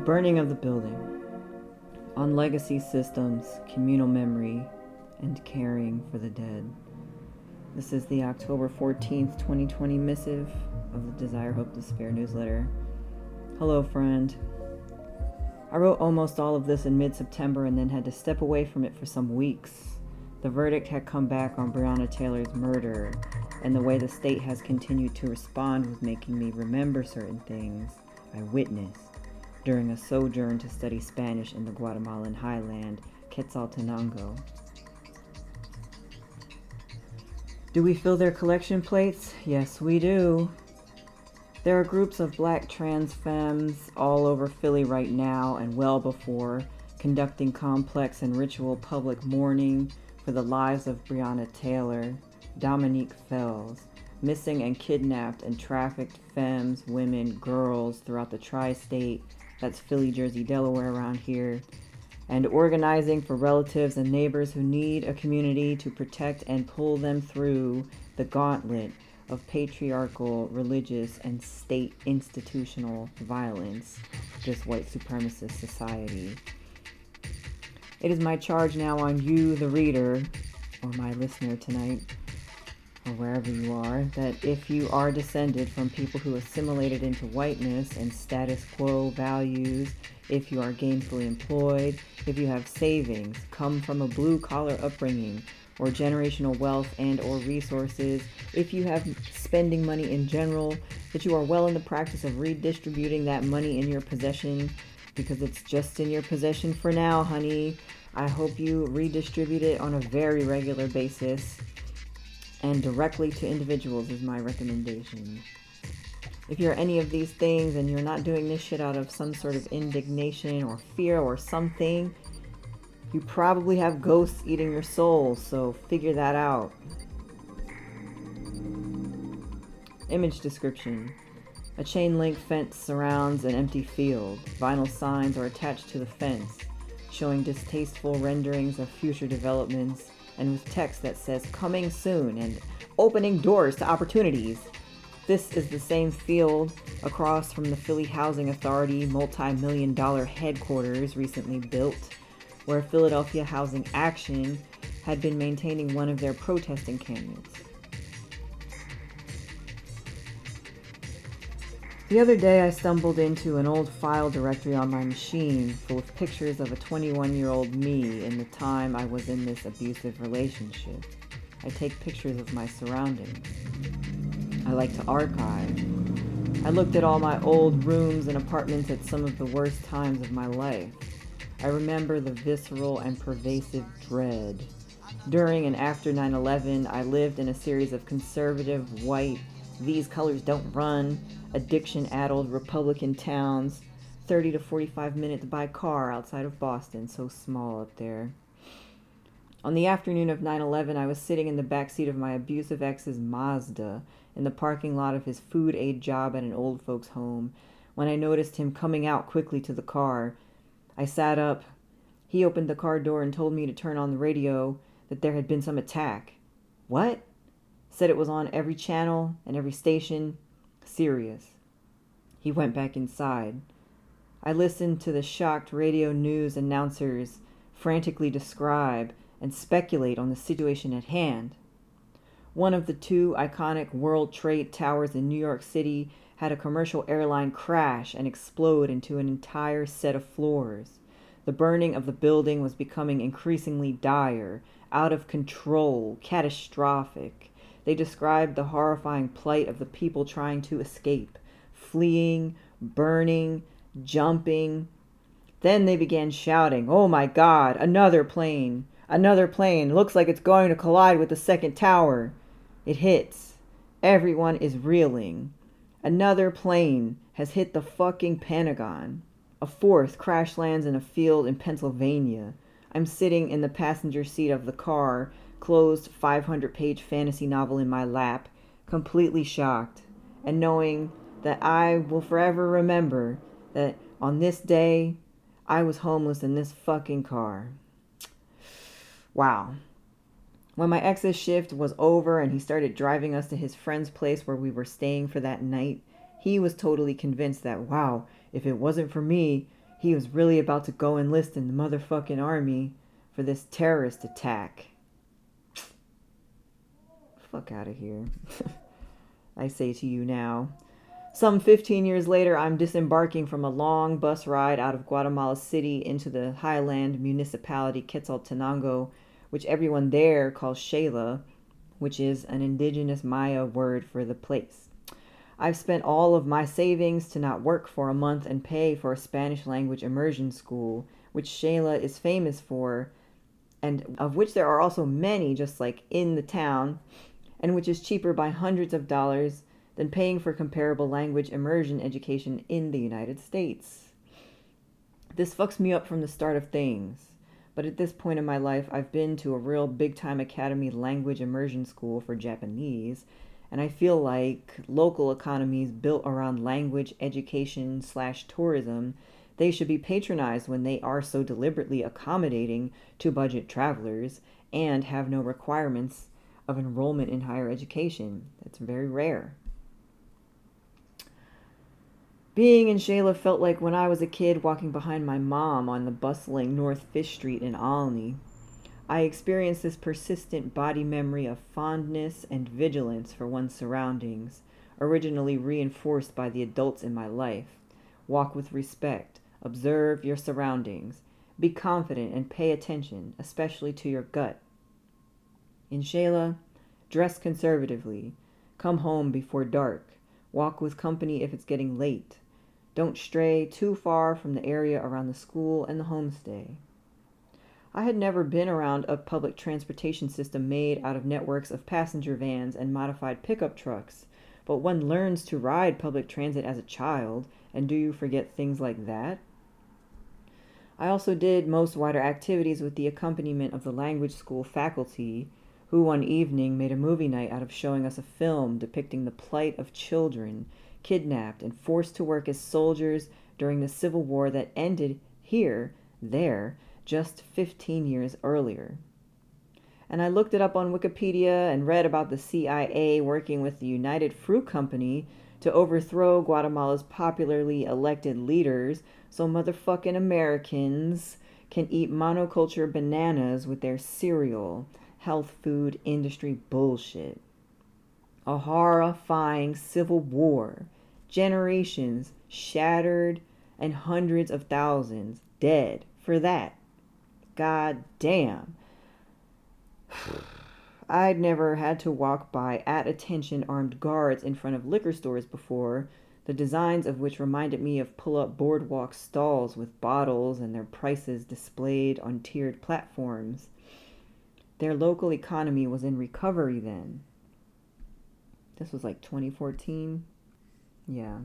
burning of the building. On legacy systems, communal memory, and caring for the dead. This is the October 14th, 2020 missive of the Desire, Hope, Despair newsletter. Hello, friend. I wrote almost all of this in mid September and then had to step away from it for some weeks. The verdict had come back on Breonna Taylor's murder, and the way the state has continued to respond was making me remember certain things I witnessed during a sojourn to study Spanish in the Guatemalan highland, Quetzaltenango. Do we fill their collection plates? Yes, we do. There are groups of black trans femmes all over Philly right now and well before conducting complex and ritual public mourning for the lives of Breonna Taylor, Dominique Fells, missing and kidnapped and trafficked femmes, women, girls throughout the tri state that's Philly, Jersey, Delaware around here and organizing for relatives and neighbors who need a community to protect and pull them through the gauntlet of patriarchal, religious, and state institutional violence, this white supremacist society. It is my charge now on you, the reader, or my listener tonight, or wherever you are, that if you are descended from people who assimilated into whiteness and status quo values if you are gainfully employed, if you have savings, come from a blue collar upbringing, or generational wealth and or resources, if you have spending money in general, that you are well in the practice of redistributing that money in your possession because it's just in your possession for now, honey. I hope you redistribute it on a very regular basis and directly to individuals is my recommendation. If you're any of these things and you're not doing this shit out of some sort of indignation or fear or something, you probably have ghosts eating your soul, so figure that out. Image description A chain link fence surrounds an empty field. Vinyl signs are attached to the fence, showing distasteful renderings of future developments and with text that says coming soon and opening doors to opportunities. This is the same field across from the Philly Housing Authority multi million dollar headquarters recently built, where Philadelphia Housing Action had been maintaining one of their protest encampments. The other day, I stumbled into an old file directory on my machine full of pictures of a 21 year old me in the time I was in this abusive relationship. I take pictures of my surroundings. I like to archive. I looked at all my old rooms and apartments at some of the worst times of my life. I remember the visceral and pervasive dread. During and after 9 11, I lived in a series of conservative, white, these colors don't run, addiction addled Republican towns, 30 to 45 minutes by car outside of Boston, so small up there. On the afternoon of 9 11, I was sitting in the back seat of my abusive ex's Mazda in the parking lot of his food aid job at an old folks' home when I noticed him coming out quickly to the car. I sat up. He opened the car door and told me to turn on the radio that there had been some attack. What? Said it was on every channel and every station. Serious. He went back inside. I listened to the shocked radio news announcers frantically describe and speculate on the situation at hand. One of the two iconic World Trade Towers in New York City had a commercial airline crash and explode into an entire set of floors. The burning of the building was becoming increasingly dire, out of control, catastrophic. They described the horrifying plight of the people trying to escape, fleeing, burning, jumping. Then they began shouting, Oh my God, another plane! Another plane! Looks like it's going to collide with the second tower. It hits. Everyone is reeling. Another plane has hit the fucking Pentagon. A fourth crash lands in a field in Pennsylvania. I'm sitting in the passenger seat of the car, closed 500 page fantasy novel in my lap, completely shocked, and knowing that I will forever remember that on this day I was homeless in this fucking car. Wow. When my ex's shift was over and he started driving us to his friend's place where we were staying for that night, he was totally convinced that, wow, if it wasn't for me, he was really about to go enlist in the motherfucking army for this terrorist attack. Fuck out of here. I say to you now. Some 15 years later, I'm disembarking from a long bus ride out of Guatemala City into the highland municipality Quetzaltenango, which everyone there calls Xela, which is an indigenous Maya word for the place. I've spent all of my savings to not work for a month and pay for a Spanish language immersion school, which Xela is famous for, and of which there are also many just like in the town, and which is cheaper by hundreds of dollars than paying for comparable language immersion education in the United States. This fucks me up from the start of things, but at this point in my life, I've been to a real big time academy language immersion school for Japanese, and I feel like local economies built around language education slash tourism they should be patronized when they are so deliberately accommodating to budget travelers and have no requirements of enrollment in higher education. That's very rare. Being in Xela felt like when I was a kid walking behind my mom on the bustling North Fifth Street in Olney. I experienced this persistent body memory of fondness and vigilance for one's surroundings, originally reinforced by the adults in my life. Walk with respect, observe your surroundings, be confident and pay attention, especially to your gut. In Xela, dress conservatively, come home before dark, walk with company if it's getting late, don't stray too far from the area around the school and the homestay. I had never been around a public transportation system made out of networks of passenger vans and modified pickup trucks, but one learns to ride public transit as a child, and do you forget things like that? I also did most wider activities with the accompaniment of the language school faculty, who one evening made a movie night out of showing us a film depicting the plight of children kidnapped, and forced to work as soldiers during the Civil War that ended here, there, just 15 years earlier. And I looked it up on Wikipedia and read about the CIA working with the United Fruit Company to overthrow Guatemala's popularly elected leaders so motherfucking Americans can eat monoculture bananas with their cereal, health food industry bullshit a horrifying civil war, generations shattered, and hundreds of thousands dead for that. God damn. I'd never had to walk by at attention armed guards in front of liquor stores before, the designs of which reminded me of pull up boardwalk stalls with bottles and their prices displayed on tiered platforms. Their local economy was in recovery then. This was like 2014. Yeah.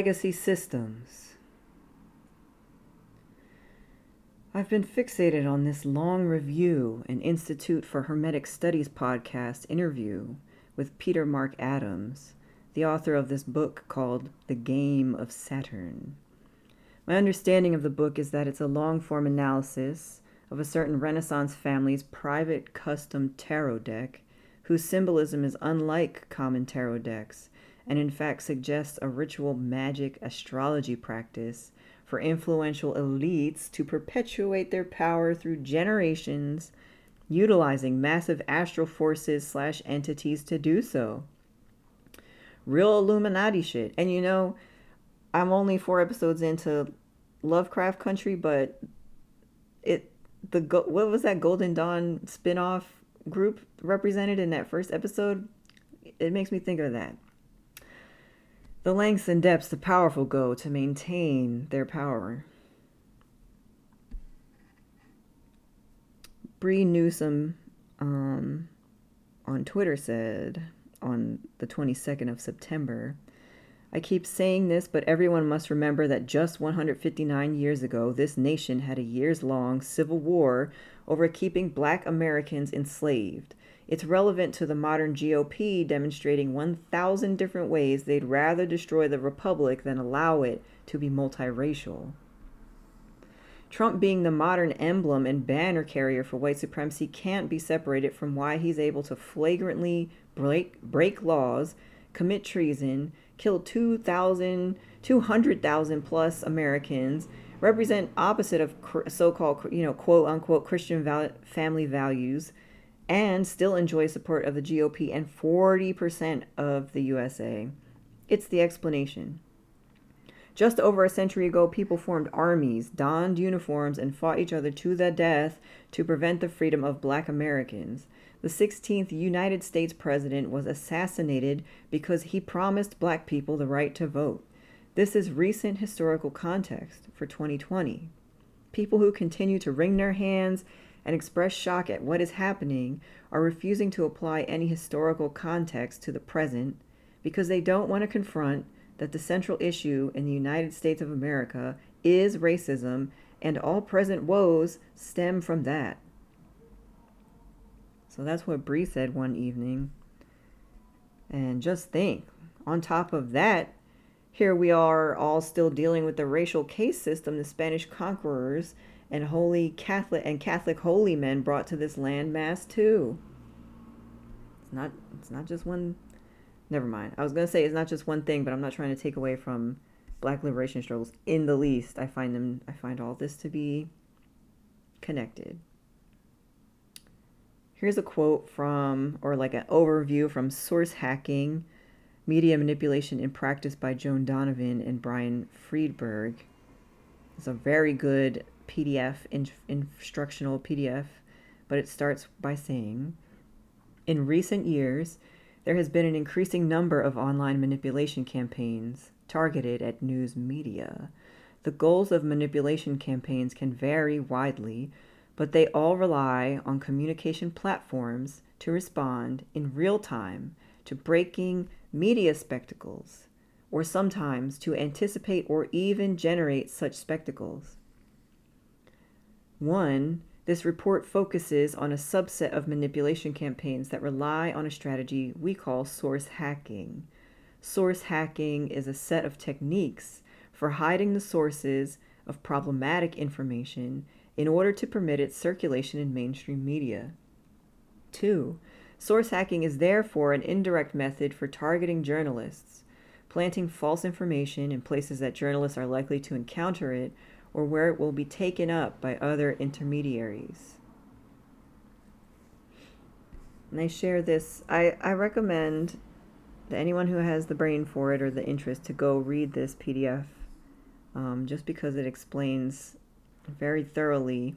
Legacy Systems. I've been fixated on this long review and Institute for Hermetic Studies podcast interview with Peter Mark Adams, the author of this book called The Game of Saturn. My understanding of the book is that it's a long form analysis of a certain Renaissance family's private custom tarot deck, whose symbolism is unlike common tarot decks, and in fact suggests a ritual magic astrology practice for influential elites to perpetuate their power through generations, utilizing massive astral forces slash entities to do so. Real Illuminati shit. And you know, I'm only four episodes into Lovecraft Country, but it the what was that Golden Dawn spinoff group represented in that first episode? It makes me think of that. The lengths and depths the powerful go to maintain their power. Bree Newsom um, on Twitter said on the 22nd of September I keep saying this, but everyone must remember that just 159 years ago, this nation had a years long civil war over keeping black Americans enslaved. It's relevant to the modern GOP, demonstrating 1,000 different ways they'd rather destroy the republic than allow it to be multiracial. Trump being the modern emblem and banner carrier for white supremacy can't be separated from why he's able to flagrantly break, break laws, commit treason, kill 2,000, 200,000 plus Americans, represent opposite of so-called, you know, quote unquote Christian val- family values, and still enjoy support of the GOP and 40% of the USA. It's the explanation. Just over a century ago, people formed armies, donned uniforms, and fought each other to the death to prevent the freedom of black Americans the 16th United States president was assassinated because he promised black people the right to vote. This is recent historical context for 2020. People who continue to wring their hands and express shock at what is happening are refusing to apply any historical context to the present because they don't want to confront that the central issue in the United States of America is racism and all present woes stem from that. So that's what Bree said one evening. And just think, on top of that, here we are all still dealing with the racial caste system the Spanish conquerors and holy Catholic and Catholic holy men brought to this landmass too. It's not it's not just one never mind. I was gonna say it's not just one thing, but I'm not trying to take away from black liberation struggles in the least. I find them I find all this to be connected. Here's a quote from, or like an overview from Source Hacking Media Manipulation in Practice by Joan Donovan and Brian Friedberg. It's a very good PDF, in, instructional PDF, but it starts by saying In recent years, there has been an increasing number of online manipulation campaigns targeted at news media. The goals of manipulation campaigns can vary widely but they all rely on communication platforms to respond in real time to breaking media spectacles, or sometimes to anticipate or even generate such spectacles. One, this report focuses on a subset of manipulation campaigns that rely on a strategy we call source hacking. Source hacking is a set of techniques for hiding the sources of problematic information in order to permit its circulation in mainstream media. 2. Source hacking is therefore an indirect method for targeting journalists, planting false information in places that journalists are likely to encounter it or where it will be taken up by other intermediaries. And I share this. I, I recommend that anyone who has the brain for it or the interest to go read this PDF um, just because it explains very thoroughly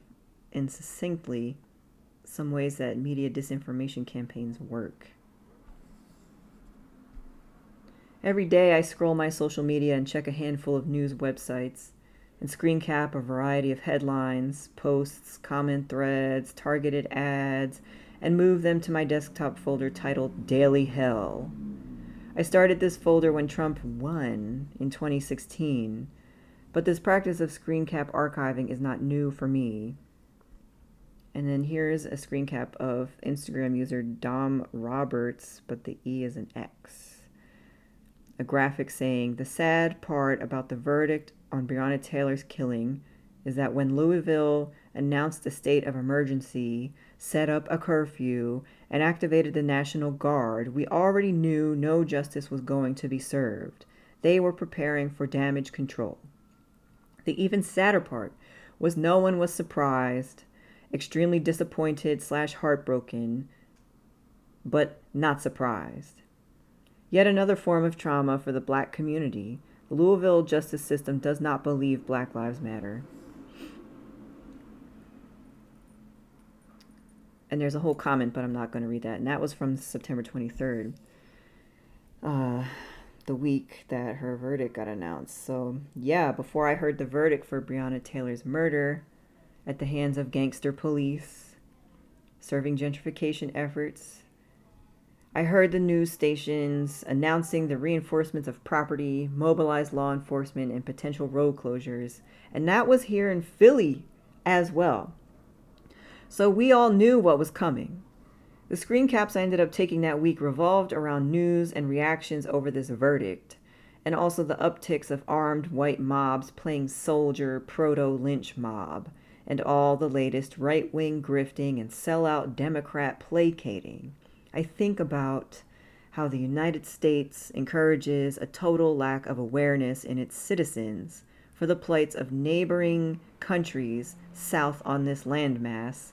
and succinctly some ways that media disinformation campaigns work. Every day I scroll my social media and check a handful of news websites and screen cap a variety of headlines, posts, comment threads, targeted ads, and move them to my desktop folder titled Daily Hell. I started this folder when Trump won in 2016 but this practice of screen cap archiving is not new for me. And then here's a screen cap of Instagram user Dom Roberts, but the E is an X. a graphic saying, The sad part about the verdict on Breonna Taylor's killing is that when Louisville announced a state of emergency, set up a curfew, and activated the National Guard, we already knew no justice was going to be served. They were preparing for damage control. The even sadder part was no one was surprised, extremely disappointed slash heartbroken, but not surprised. Yet another form of trauma for the black community. The Louisville justice system does not believe Black Lives Matter. And there's a whole comment, but I'm not going to read that. And that was from September 23rd, uh, the week that her verdict got announced. So, yeah, before I heard the verdict for Breonna Taylor's murder at the hands of gangster police, serving gentrification efforts, I heard the news stations announcing the reinforcements of property, mobilized law enforcement, and potential road closures. And that was here in Philly as well. So we all knew what was coming. The screen caps I ended up taking that week revolved around news and reactions over this verdict, and also the upticks of armed white mobs playing soldier proto lynch mob, and all the latest right wing grifting and sellout Democrat placating. I think about how the United States encourages a total lack of awareness in its citizens for the plights of neighboring countries south on this landmass.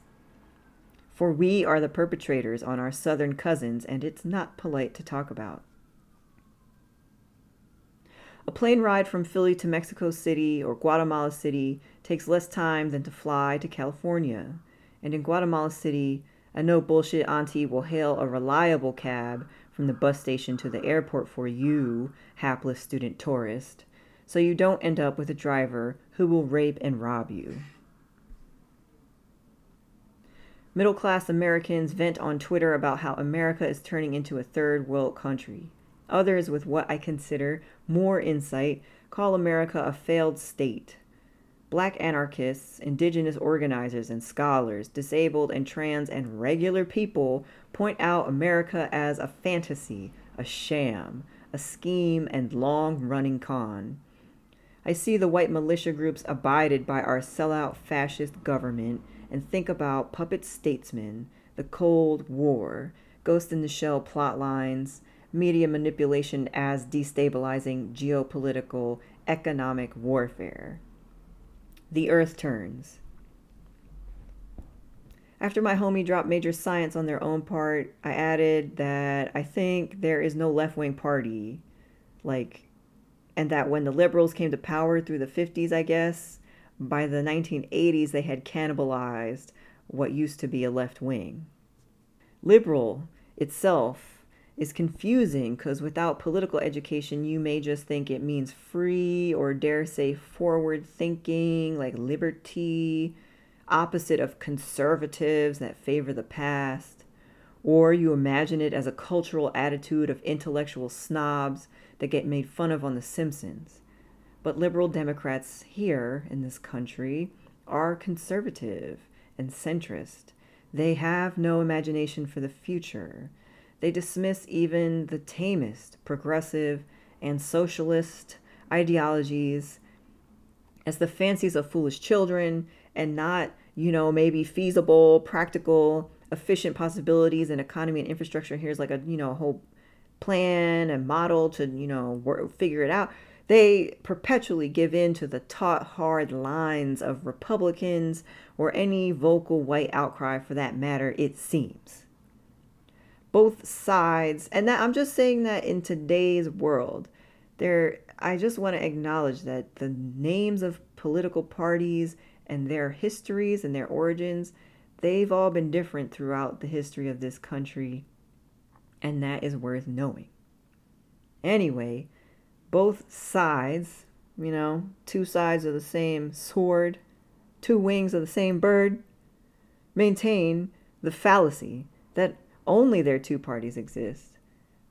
For we are the perpetrators on our southern cousins, and it's not polite to talk about. A plane ride from Philly to Mexico City or Guatemala City takes less time than to fly to California. And in Guatemala City, a no bullshit auntie will hail a reliable cab from the bus station to the airport for you, hapless student tourist, so you don't end up with a driver who will rape and rob you. Middle class Americans vent on Twitter about how America is turning into a third world country. Others, with what I consider more insight, call America a failed state. Black anarchists, indigenous organizers and scholars, disabled and trans and regular people point out America as a fantasy, a sham, a scheme and long running con. I see the white militia groups abided by our sellout fascist government and think about puppet statesmen, the Cold War, Ghost in the Shell plot lines, media manipulation as destabilizing geopolitical economic warfare the earth turns. After my homie dropped major science on their own part, I added that I think there is no left wing party. Like, and that when the liberals came to power through the 50s, I guess, by the 1980s, they had cannibalized what used to be a left wing. Liberal itself is confusing because without political education, you may just think it means free or dare say forward thinking, like liberty, opposite of conservatives that favor the past. Or you imagine it as a cultural attitude of intellectual snobs that get made fun of on The Simpsons. But liberal Democrats here in this country are conservative and centrist. They have no imagination for the future. They dismiss even the tamest progressive and socialist ideologies as the fancies of foolish children and not, you know, maybe feasible, practical, efficient possibilities in economy and infrastructure. Here's like a, you know, whole plan and model to, you know, work, figure it out. They perpetually give in to the taut hard lines of Republicans or any vocal white outcry for that matter, it seems both sides. And that i'm just saying that in today's world there i just want to acknowledge that the names of political parties and their histories and their origins they've all been different throughout the history of this country and that is worth knowing. Anyway both sides you know two sides of the same sword two wings of the same bird maintain the fallacy that only their two parties exist.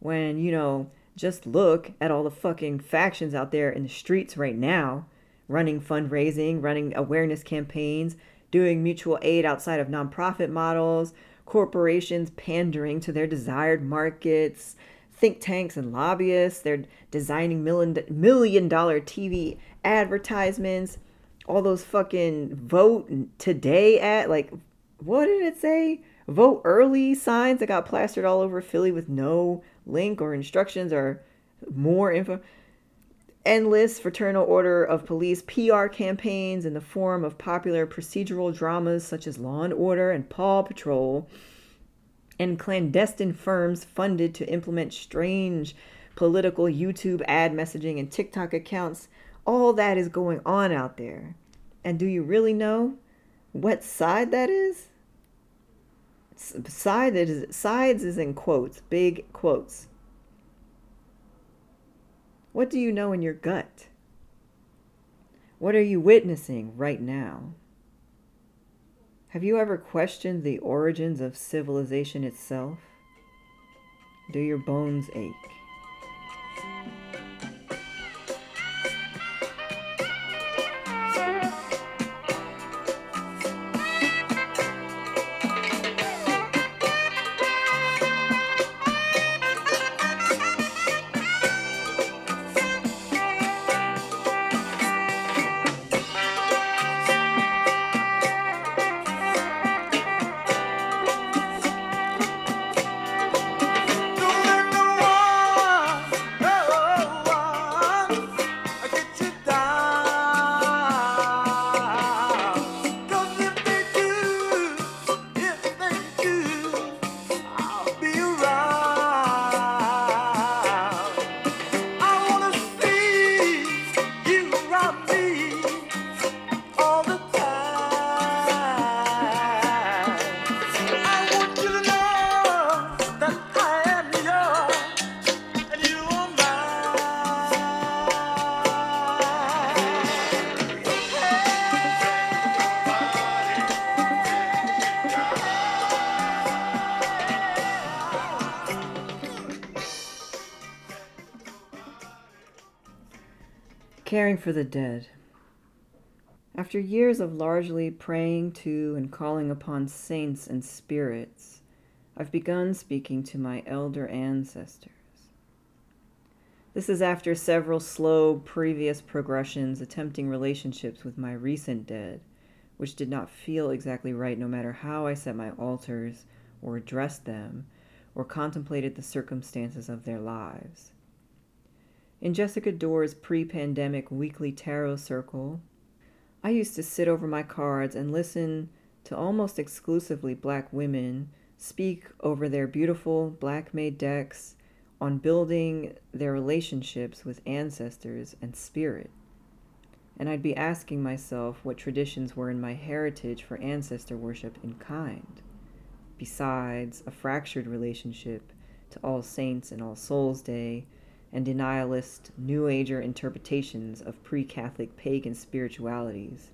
When, you know, just look at all the fucking factions out there in the streets right now, running fundraising, running awareness campaigns, doing mutual aid outside of nonprofit models, corporations pandering to their desired markets, think tanks and lobbyists. They're designing million million dollar TV advertisements. All those fucking vote today at like what did it say? Vote early signs that got plastered all over Philly with no link or instructions or more info. Endless fraternal order of police PR campaigns in the form of popular procedural dramas such as Law and Order and Paw Patrol and clandestine firms funded to implement strange political YouTube ad messaging and TikTok accounts. All that is going on out there. And do you really know what side that is? Side is sides is in quotes, big quotes. What do you know in your gut? What are you witnessing right now? Have you ever questioned the origins of civilization itself? Do your bones ache? For the dead. After years of largely praying to and calling upon saints and spirits, I've begun speaking to my elder ancestors. This is after several slow previous progressions attempting relationships with my recent dead, which did not feel exactly right no matter how I set my altars or addressed them or contemplated the circumstances of their lives. In Jessica Dore's pre pandemic weekly tarot circle, I used to sit over my cards and listen to almost exclusively black women speak over their beautiful black made decks on building their relationships with ancestors and spirit. And I'd be asking myself what traditions were in my heritage for ancestor worship in kind, besides a fractured relationship to All Saints and All Souls Day and denialist New Ager interpretations of pre Catholic pagan spiritualities.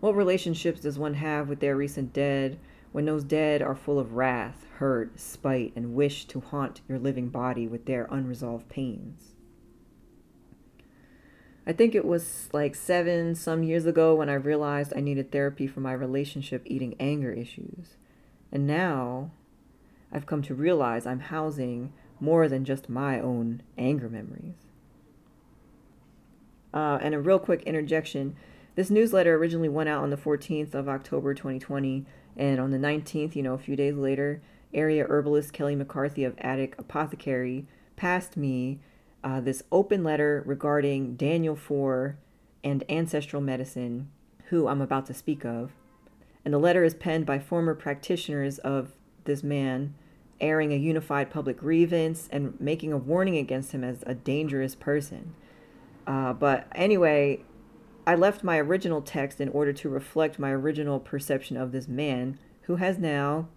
What relationships does one have with their recent dead when those dead are full of wrath, hurt, spite, and wish to haunt your living body with their unresolved pains? I think it was like seven some years ago when I realized I needed therapy for my relationship eating anger issues. And now I've come to realize I'm housing more than just my own anger memories. Uh, and a real quick interjection this newsletter originally went out on the 14th of October 2020, and on the 19th, you know, a few days later, area herbalist Kelly McCarthy of Attic Apothecary passed me uh, this open letter regarding Daniel Foor and ancestral medicine, who I'm about to speak of. And the letter is penned by former practitioners of this man airing a unified public grievance and making a warning against him as a dangerous person. Uh, but anyway, I left my original text in order to reflect my original perception of this man, who has now,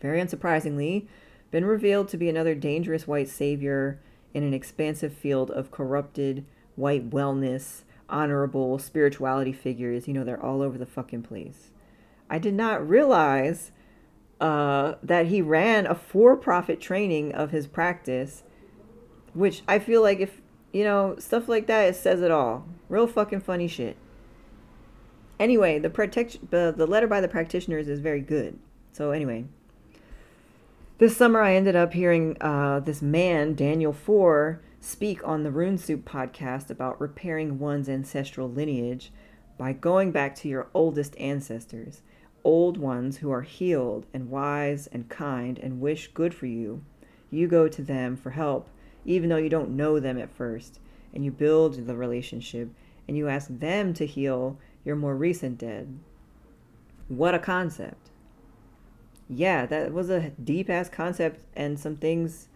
very unsurprisingly, been revealed to be another dangerous white savior in an expansive field of corrupted white wellness, honorable spirituality figures. You know, they're all over the fucking place. I did not realize uh, that he ran a for-profit training of his practice, which I feel like if you know stuff like that, it says it all. Real fucking funny shit. Anyway, the protection, the, the letter by the practitioners is very good. So anyway, This summer, I ended up hearing uh, this man, Daniel Foor, speak on the Rune Soup podcast about repairing one's ancestral lineage by going back to your oldest ancestors, old ones who are healed and wise and kind and wish good for you. You go to them for help, even though you don't know them at first, and you build the relationship and you ask them to heal your more recent dead. What a concept. Yeah, that was a deep ass concept, and some things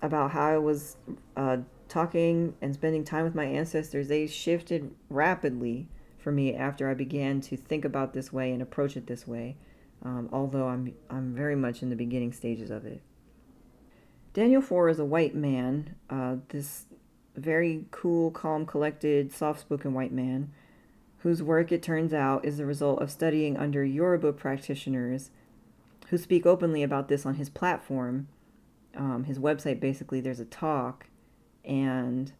about how I was uh, talking and spending time with my ancestors, they shifted rapidly for me after I began to think about this way and approach it this way. Um, although I'm I'm very much in the beginning stages of it. Daniel Foor is a white man. Uh, this very cool, calm, collected, soft-spoken white man, whose work it turns out is the result of studying under Yoruba practitioners, who speak openly about this on his platform. Um, his website basically, there's a talk and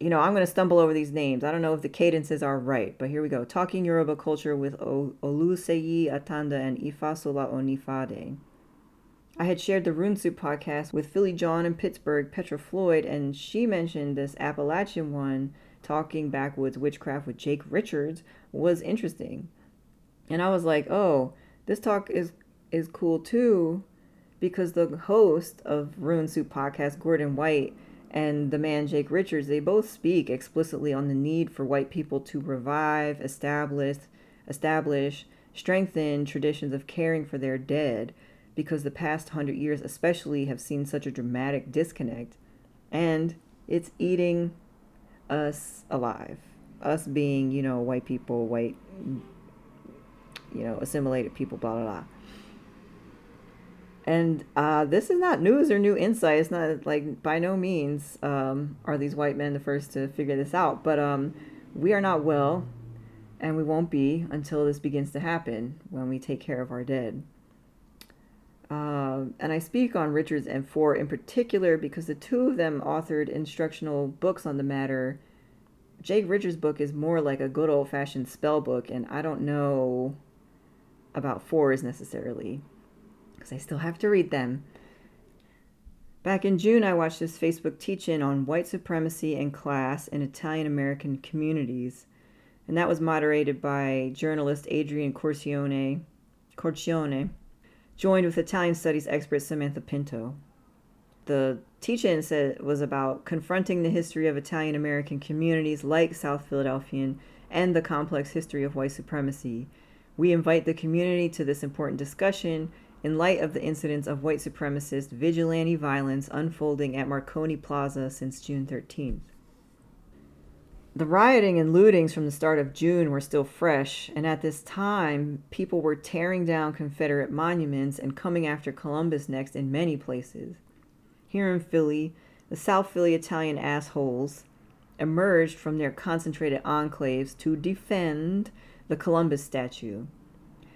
you know, I'm going to stumble over these names. I don't know if the cadences are right, but here we go. Talking Yoruba Culture with o- Oluseyi Atanda and Ifasola Onifade. I had shared the Rune Soup podcast with Philly John in Pittsburgh, Petra Floyd, and she mentioned this Appalachian one, Talking Backwoods Witchcraft with Jake Richards, was interesting. And I was like, oh, this talk is is cool too, because the host of Rune Soup podcast, Gordon White, and the man Jake Richards, they both speak explicitly on the need for white people to revive, establish, establish, strengthen traditions of caring for their dead because the past 100 years especially have seen such a dramatic disconnect and it's eating us alive. Us being, you know, white people, white you know, assimilated people, blah blah blah. And uh, this is not news or new insight. It's not like by no means um, are these white men the first to figure this out. But um, we are not well, and we won't be until this begins to happen when we take care of our dead. Uh, and I speak on Richards and Foor in particular because the two of them authored instructional books on the matter. Jake Richards' book is more like a good old fashioned spell book, and I don't know about Foor's necessarily because I still have to read them. Back in June, I watched this Facebook teach in on white supremacy and class in Italian American communities, and that was moderated by journalist Adryan Corcione, Corcione, joined with Italian studies expert Samantha Pinto. The teach-in said was about confronting the history of Italian American communities like South Philadelphian and the complex history of white supremacy. We invite the community to this important discussion in light of the incidents of white supremacist vigilante violence unfolding at Marconi Plaza since June 13th. The rioting and lootings from the start of June were still fresh, and at this time, people were tearing down Confederate monuments and coming after Columbus next in many places. Here in Philly, the South Philly Italian assholes emerged from their concentrated enclaves to defend the Columbus statue.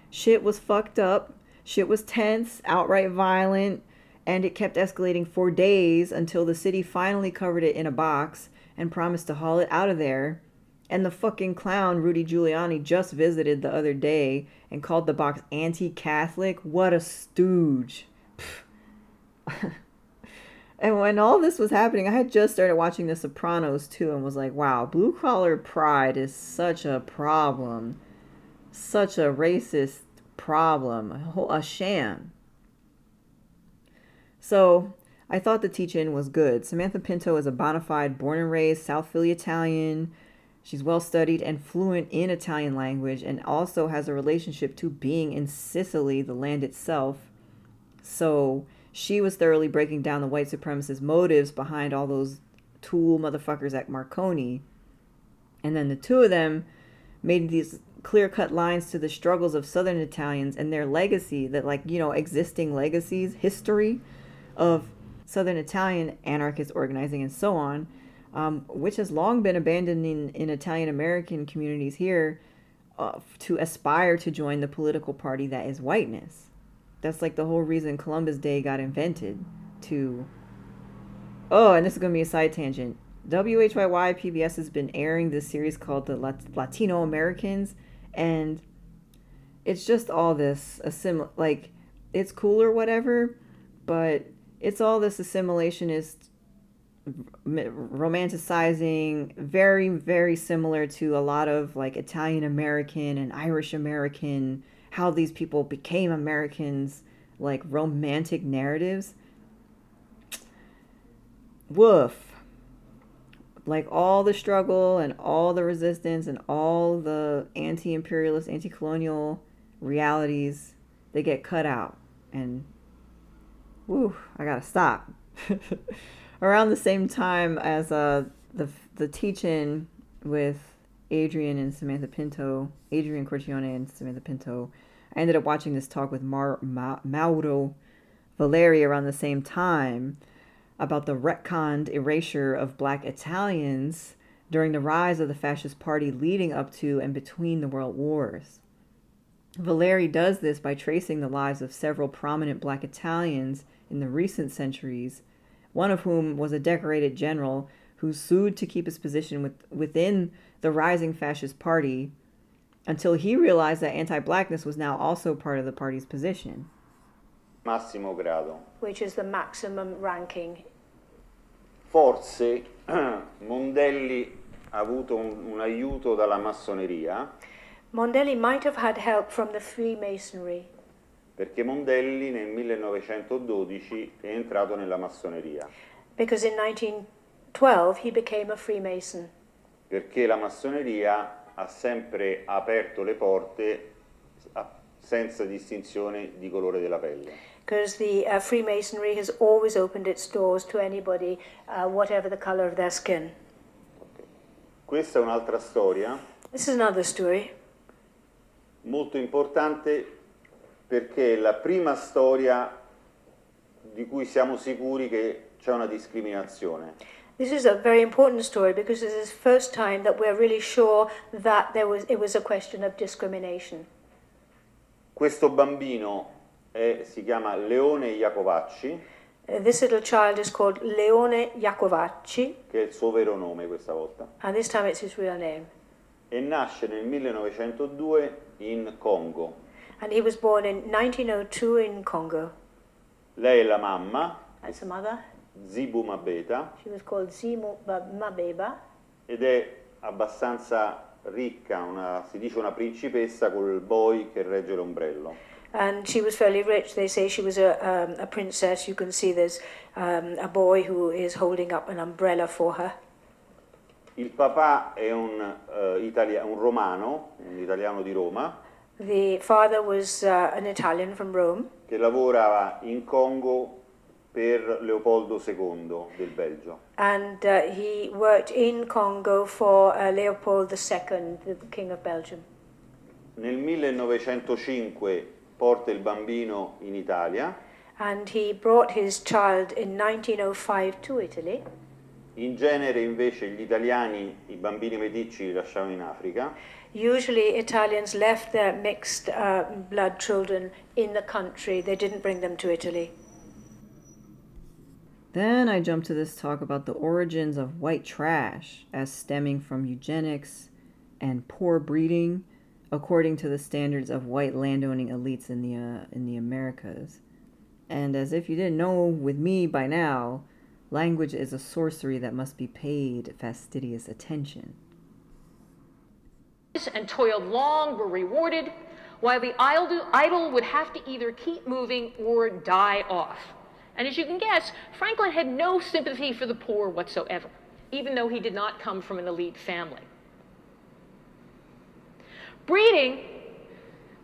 Shit was fucked up, Shit was tense, outright violent, and it kept escalating for days until the city finally covered it in a box and promised to haul it out of there. And the fucking clown Rudy Giuliani just visited the other day and called the box anti Catholic. What a stooge. and when all this was happening, I had just started watching The Sopranos too and was like, wow, blue collar pride is such a problem. Such a racist problem, a, whole, a sham. So I thought the teaching was good. Samantha Pinto is a bona fide, born and raised South Philly Italian. She's well studied and fluent in Italian language and also has a relationship to being in Sicily, the land itself. So she was thoroughly breaking down the white supremacist motives behind all those tool motherfuckers at Marconi. And then the two of them made these clear cut lines to the struggles of Southern Italians and their legacy, that, like, you know, existing legacies, history of Southern Italian anarchist organizing and so on, um, which has long been abandoned in, in Italian American communities here uh, to aspire to join the political party that is whiteness. That's like the whole reason Columbus Day got invented to. Oh, and this is going to be a side tangent. WHYY PBS has been airing this series called The Latino Americans and it's just all this a sim like it's cool or whatever, but it's all this assimilationist romanticizing very very similar to a lot of like Italian American and Irish American how these people became Americans like romantic narratives. Woof like all the struggle and all the resistance and all the anti-imperialist anti-colonial realities they get cut out. And woo i gotta stop. Around the same time as uh, the the teaching with Adryan and Samantha Pinto, Adryan Corcione and Samantha Pinto, I ended up watching this talk with Mar- Ma- Mauro Valeri around the same time about the retconned erasure of black Italians during the rise of the fascist party leading up to and between the world wars. Valeri does this by tracing the lives of several prominent black Italians in the recent centuries one of whom was a decorated general who sued to keep his position with, within the rising fascist party until he realized that anti blackness was now also part of the party's position. Massimo grado. Which is the maximum ranking. Forse Mondelli ha avuto un, un aiuto dalla massoneria. Mondelli might have had help from the Freemasonry perché Mondelli nel 1912 è entrato nella massoneria. Because in 1912 he became a Freemason. Perché la massoneria ha sempre aperto le porte senza distinzione di colore della pelle. Because the uh, Freemasonry has always opened its doors to anybody, uh, whatever the color of their skin. Okay. Questa è un'altra storia. This is another story. Molto importante perché è la prima storia di cui siamo sicuri che c'è una discriminazione. This is a very important story because it is the first time that we're really sure that there was, it was a question of discrimination. Questo bambino è, si chiama Leone Iacovacci. Uh, this little child is called Leone Iacovacci. Che è il suo vero nome questa volta. And this time it's his real name. E nasce nel 1902 in Congo and he was born in 1902 in Congo. Lei è la mamma. That's the mother. Zibu Mabeta. She was called Zimu Mabeba. Ed è abbastanza ricca, una, si dice una principessa col boy che regge l'ombrello. And she was fairly rich. They say she was a, um, a princess. You can see there's um, a boy who is holding up an umbrella for her. Il papà è un, uh, italia- un romano, un italiano di Roma. The father was uh, an Italian from Rome. Che lavorava in Congo per Leopoldo II del Belgio. And uh, he worked in Congo for uh, Leopold II, the King of Belgium. Nel 1905 porta il bambino in Italia. And he brought his child in 1905 to Italy. In genere invece gli italiani i bambini meticci li lasciavano in Africa. Usually, Italians left their mixed uh, blood children in the country, they didn't bring them to Italy. Then I jump to this talk about the origins of white trash as stemming from eugenics and poor breeding, according to the standards of white landowning elites in the uh, in the Americas. And as if you didn't know with me by now, language is a sorcery that must be paid fastidious attention and toiled long were rewarded, while the idle would have to either keep moving or die off. And as you can guess, Franklin had no sympathy for the poor whatsoever, even though he did not come from an elite family. Breeding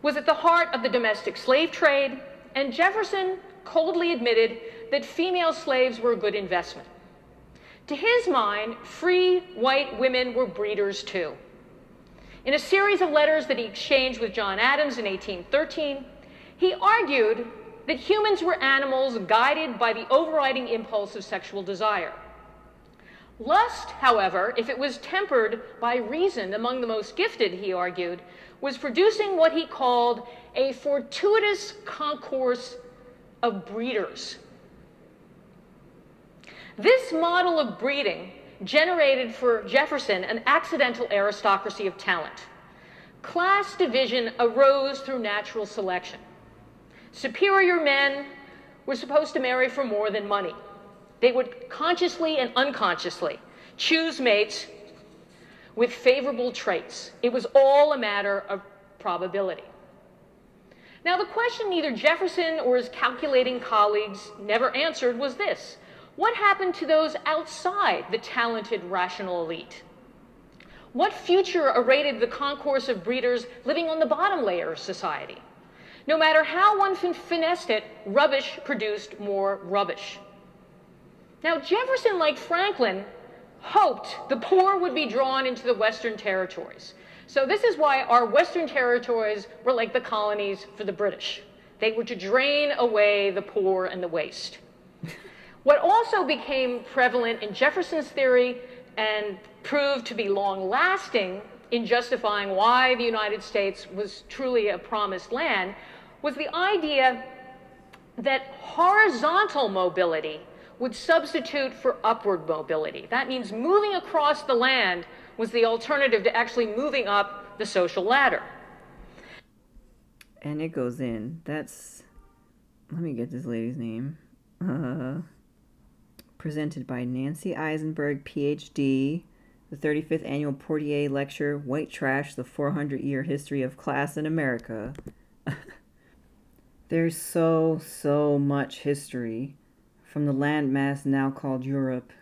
was at the heart of the domestic slave trade, and Jefferson coldly admitted that female slaves were a good investment. To his mind, free white women were breeders too. In a series of letters that he exchanged with John Adams in 1813, he argued that humans were animals guided by the overriding impulse of sexual desire. Lust, however, if it was tempered by reason among the most gifted, he argued, was producing what he called a fortuitous concourse of breeders. This model of breeding generated for Jefferson an accidental aristocracy of talent. Class division arose through natural selection. Superior men were supposed to marry for more than money. They would consciously and unconsciously choose mates with favorable traits. It was all a matter of probability. Now, the question neither Jefferson or his calculating colleagues never answered was this What happened to those outside the talented, rational elite? What future awaited the concourse of breeders living on the bottom layer of society? No matter how one finessed it, rubbish produced more rubbish. Now, Jefferson, like Franklin, hoped the poor would be drawn into the Western territories. So, this is why our Western territories were like the colonies for the British. They were to drain away the poor and the waste. what also became prevalent in Jefferson's theory and proved to be long lasting in justifying why the United States was truly a promised land was the idea that horizontal mobility would substitute for upward mobility. That means moving across the land was the alternative to actually moving up the social ladder. And it goes in. That's. Let me get this lady's name. Uh, presented by Nancy Isenberg, PhD, the 35th Annual Portier Lecture White Trash The 400 Year History of Class in America. There's so, so much history from the landmass now called Europe,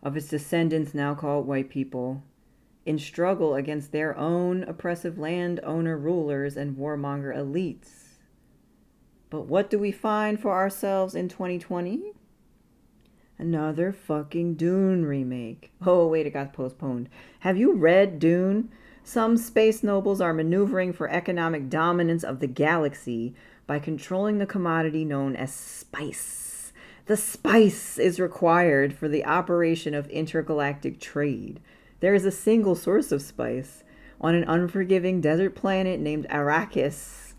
of its descendants now called white people, in struggle against their own oppressive landowner rulers and warmonger elites. But what do we find for ourselves in 2020? Another fucking Dune remake. Oh, wait, it got postponed. Have you read Dune? Some space nobles are maneuvering for economic dominance of the galaxy by controlling the commodity known as spice. The spice is required for the operation of intergalactic trade. There is a single source of spice on an unforgiving desert planet named Arrakis.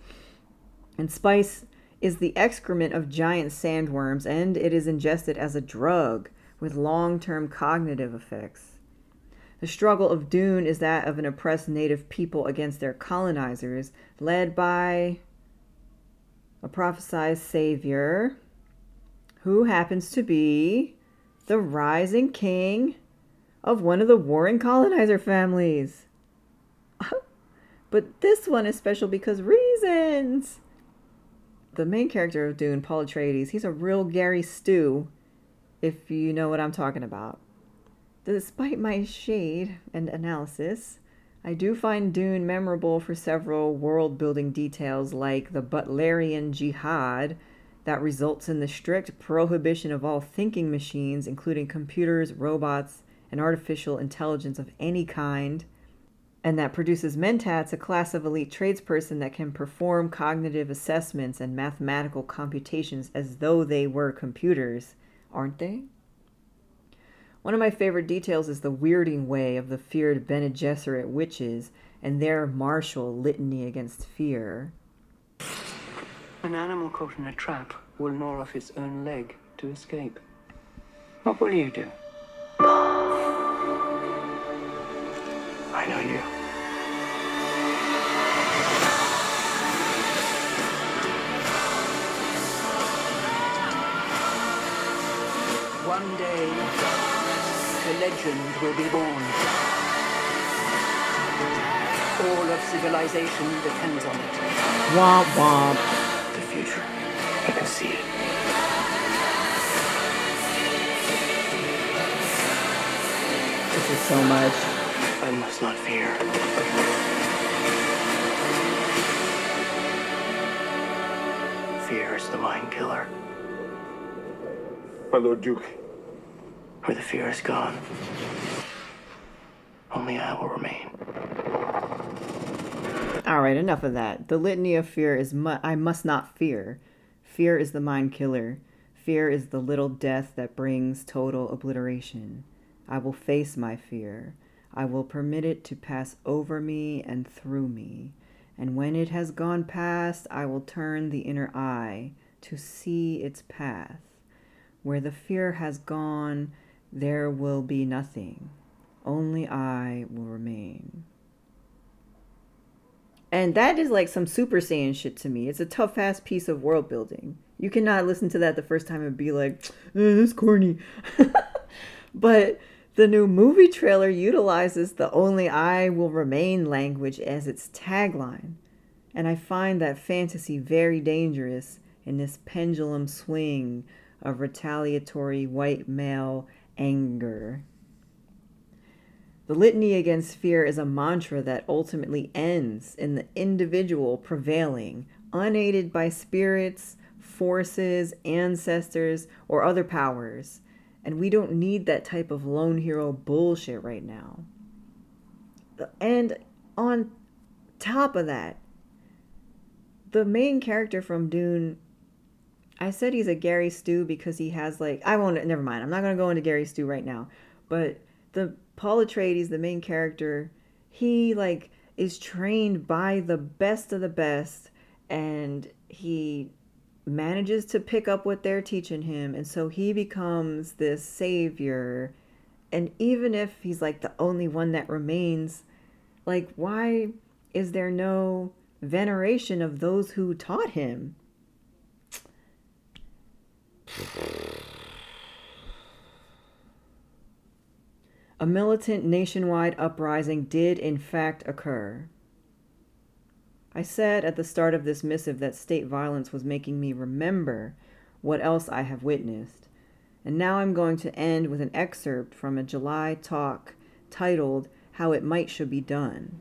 And spice is the excrement of giant sandworms, and it is ingested as a drug with long term cognitive effects. The struggle of Dune is that of an oppressed native people against their colonizers, led by a prophesied savior who happens to be the rising king of one of the warring colonizer families. but this one is special because reasons. The main character of Dune, Paul Atreides, he's a real Gary Stu, if you know what I'm talking about. Despite my shade and analysis, I do find Dune memorable for several world building details like the Butlerian Jihad that results in the strict prohibition of all thinking machines, including computers, robots, and artificial intelligence of any kind, and that produces mentats, a class of elite tradesperson that can perform cognitive assessments and mathematical computations as though they were computers, aren't they? One of my favorite details is the weirding way of the feared Bene Gesserit witches and their martial litany against fear. An animal caught in a trap will gnaw off its own leg to escape. What will you do? I know you. One day, a legend will be born. All of civilization depends on it. Womp womp. The future. I can see it. This is so much. I must not fear. Fear is the mind killer. My Lord Duke, where the fear is gone, only I will remain. All right, enough of that. The litany of fear is mu- I must not fear. Fear is the mind killer. Fear is the little death that brings total obliteration. I will face my fear. I will permit it to pass over me and through me. And when it has gone past, I will turn the inner eye to see its path. Where the fear has gone, there will be nothing. Only I will remain. And that is like some Super Saiyan shit to me. It's a tough ass piece of world building. You cannot listen to that the first time and be like, eh, that's corny. but the new movie trailer utilizes the only I will remain language as its tagline. And I find that fantasy very dangerous in this pendulum swing of retaliatory white male anger. The litany against fear is a mantra that ultimately ends in the individual prevailing, unaided by spirits, forces, ancestors, or other powers. And we don't need that type of lone hero bullshit right now. And on top of that, the main character from Dune, I said he's a Gary Stu because he has like I won't never mind. I'm not gonna go into Gary Stu right now. But the Paul Atreides, the main character, he like is trained by the best of the best and he manages to pick up what they're teaching him and so he becomes this savior and even if he's like the only one that remains like why is there no veneration of those who taught him a militant nationwide uprising did in fact occur. I said at the start of this missive that state violence was making me remember what else I have witnessed. And now I'm going to end with an excerpt from a July talk titled How It Might Should Be Done.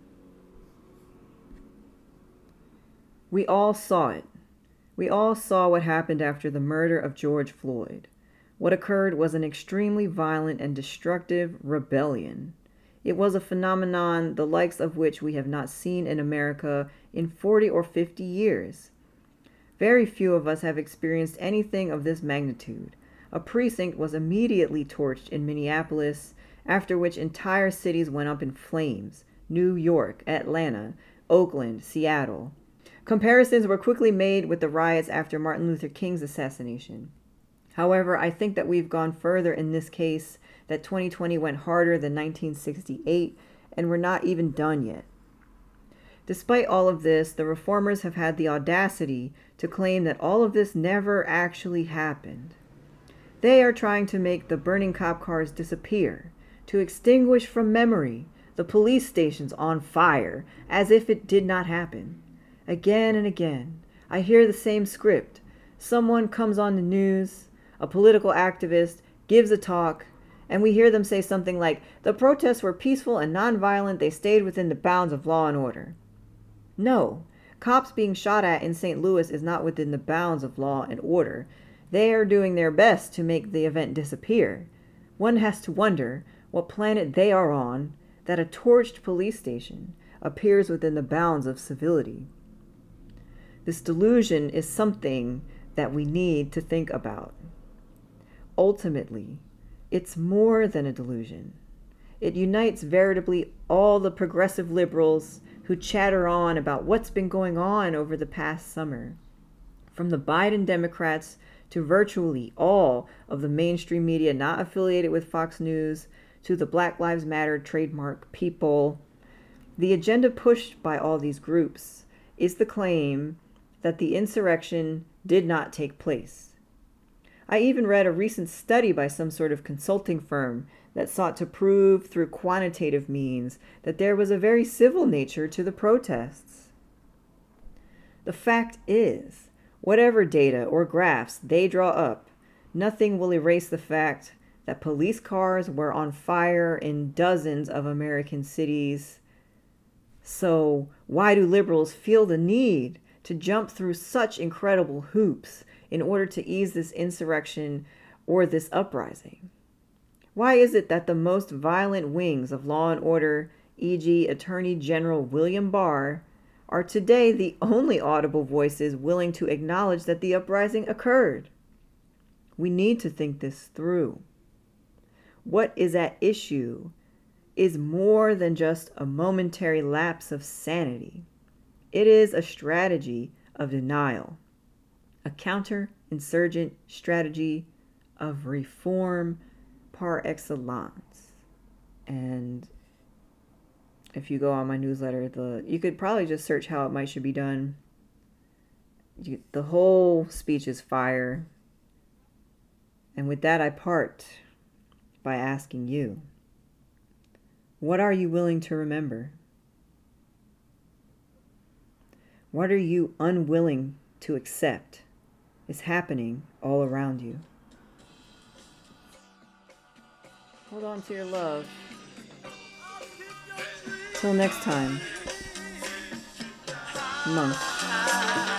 We all saw it. We all saw what happened after the murder of George Floyd. What occurred was an extremely violent and destructive rebellion. It was a phenomenon the likes of which we have not seen in America in 40 or 50 years. Very few of us have experienced anything of this magnitude. A precinct was immediately torched in Minneapolis, after which entire cities went up in flames New York, Atlanta, Oakland, Seattle. Comparisons were quickly made with the riots after Martin Luther King's assassination. However, I think that we've gone further in this case, that 2020 went harder than 1968, and we're not even done yet. Despite all of this, the reformers have had the audacity to claim that all of this never actually happened. They are trying to make the burning cop cars disappear, to extinguish from memory the police stations on fire, as if it did not happen. Again and again, I hear the same script. Someone comes on the news, a political activist, gives a talk, and we hear them say something like, The protests were peaceful and nonviolent, they stayed within the bounds of law and order. No, cops being shot at in St. Louis is not within the bounds of law and order. They are doing their best to make the event disappear. One has to wonder what planet they are on that a torched police station appears within the bounds of civility. This delusion is something that we need to think about. Ultimately, it's more than a delusion. It unites veritably all the progressive liberals who chatter on about what's been going on over the past summer. From the Biden Democrats to virtually all of the mainstream media not affiliated with Fox News to the Black Lives Matter trademark people, the agenda pushed by all these groups is the claim that the insurrection did not take place. I even read a recent study by some sort of consulting firm that sought to prove through quantitative means that there was a very civil nature to the protests. The fact is, whatever data or graphs they draw up, nothing will erase the fact that police cars were on fire in dozens of American cities. So, why do liberals feel the need to jump through such incredible hoops in order to ease this insurrection or this uprising? Why is it that the most violent wings of law and order, e.g., Attorney General William Barr, are today the only audible voices willing to acknowledge that the uprising occurred? We need to think this through. What is at issue is more than just a momentary lapse of sanity. It is a strategy of denial a counter-insurgent strategy of reform par excellence. And if you go on my newsletter, the you could probably just search how it might should be done. You, the whole speech is fire. And with that, I part by asking you what are you willing to remember? What are you unwilling to accept is happening all around you? Hold on to your love. Till next time. Monk.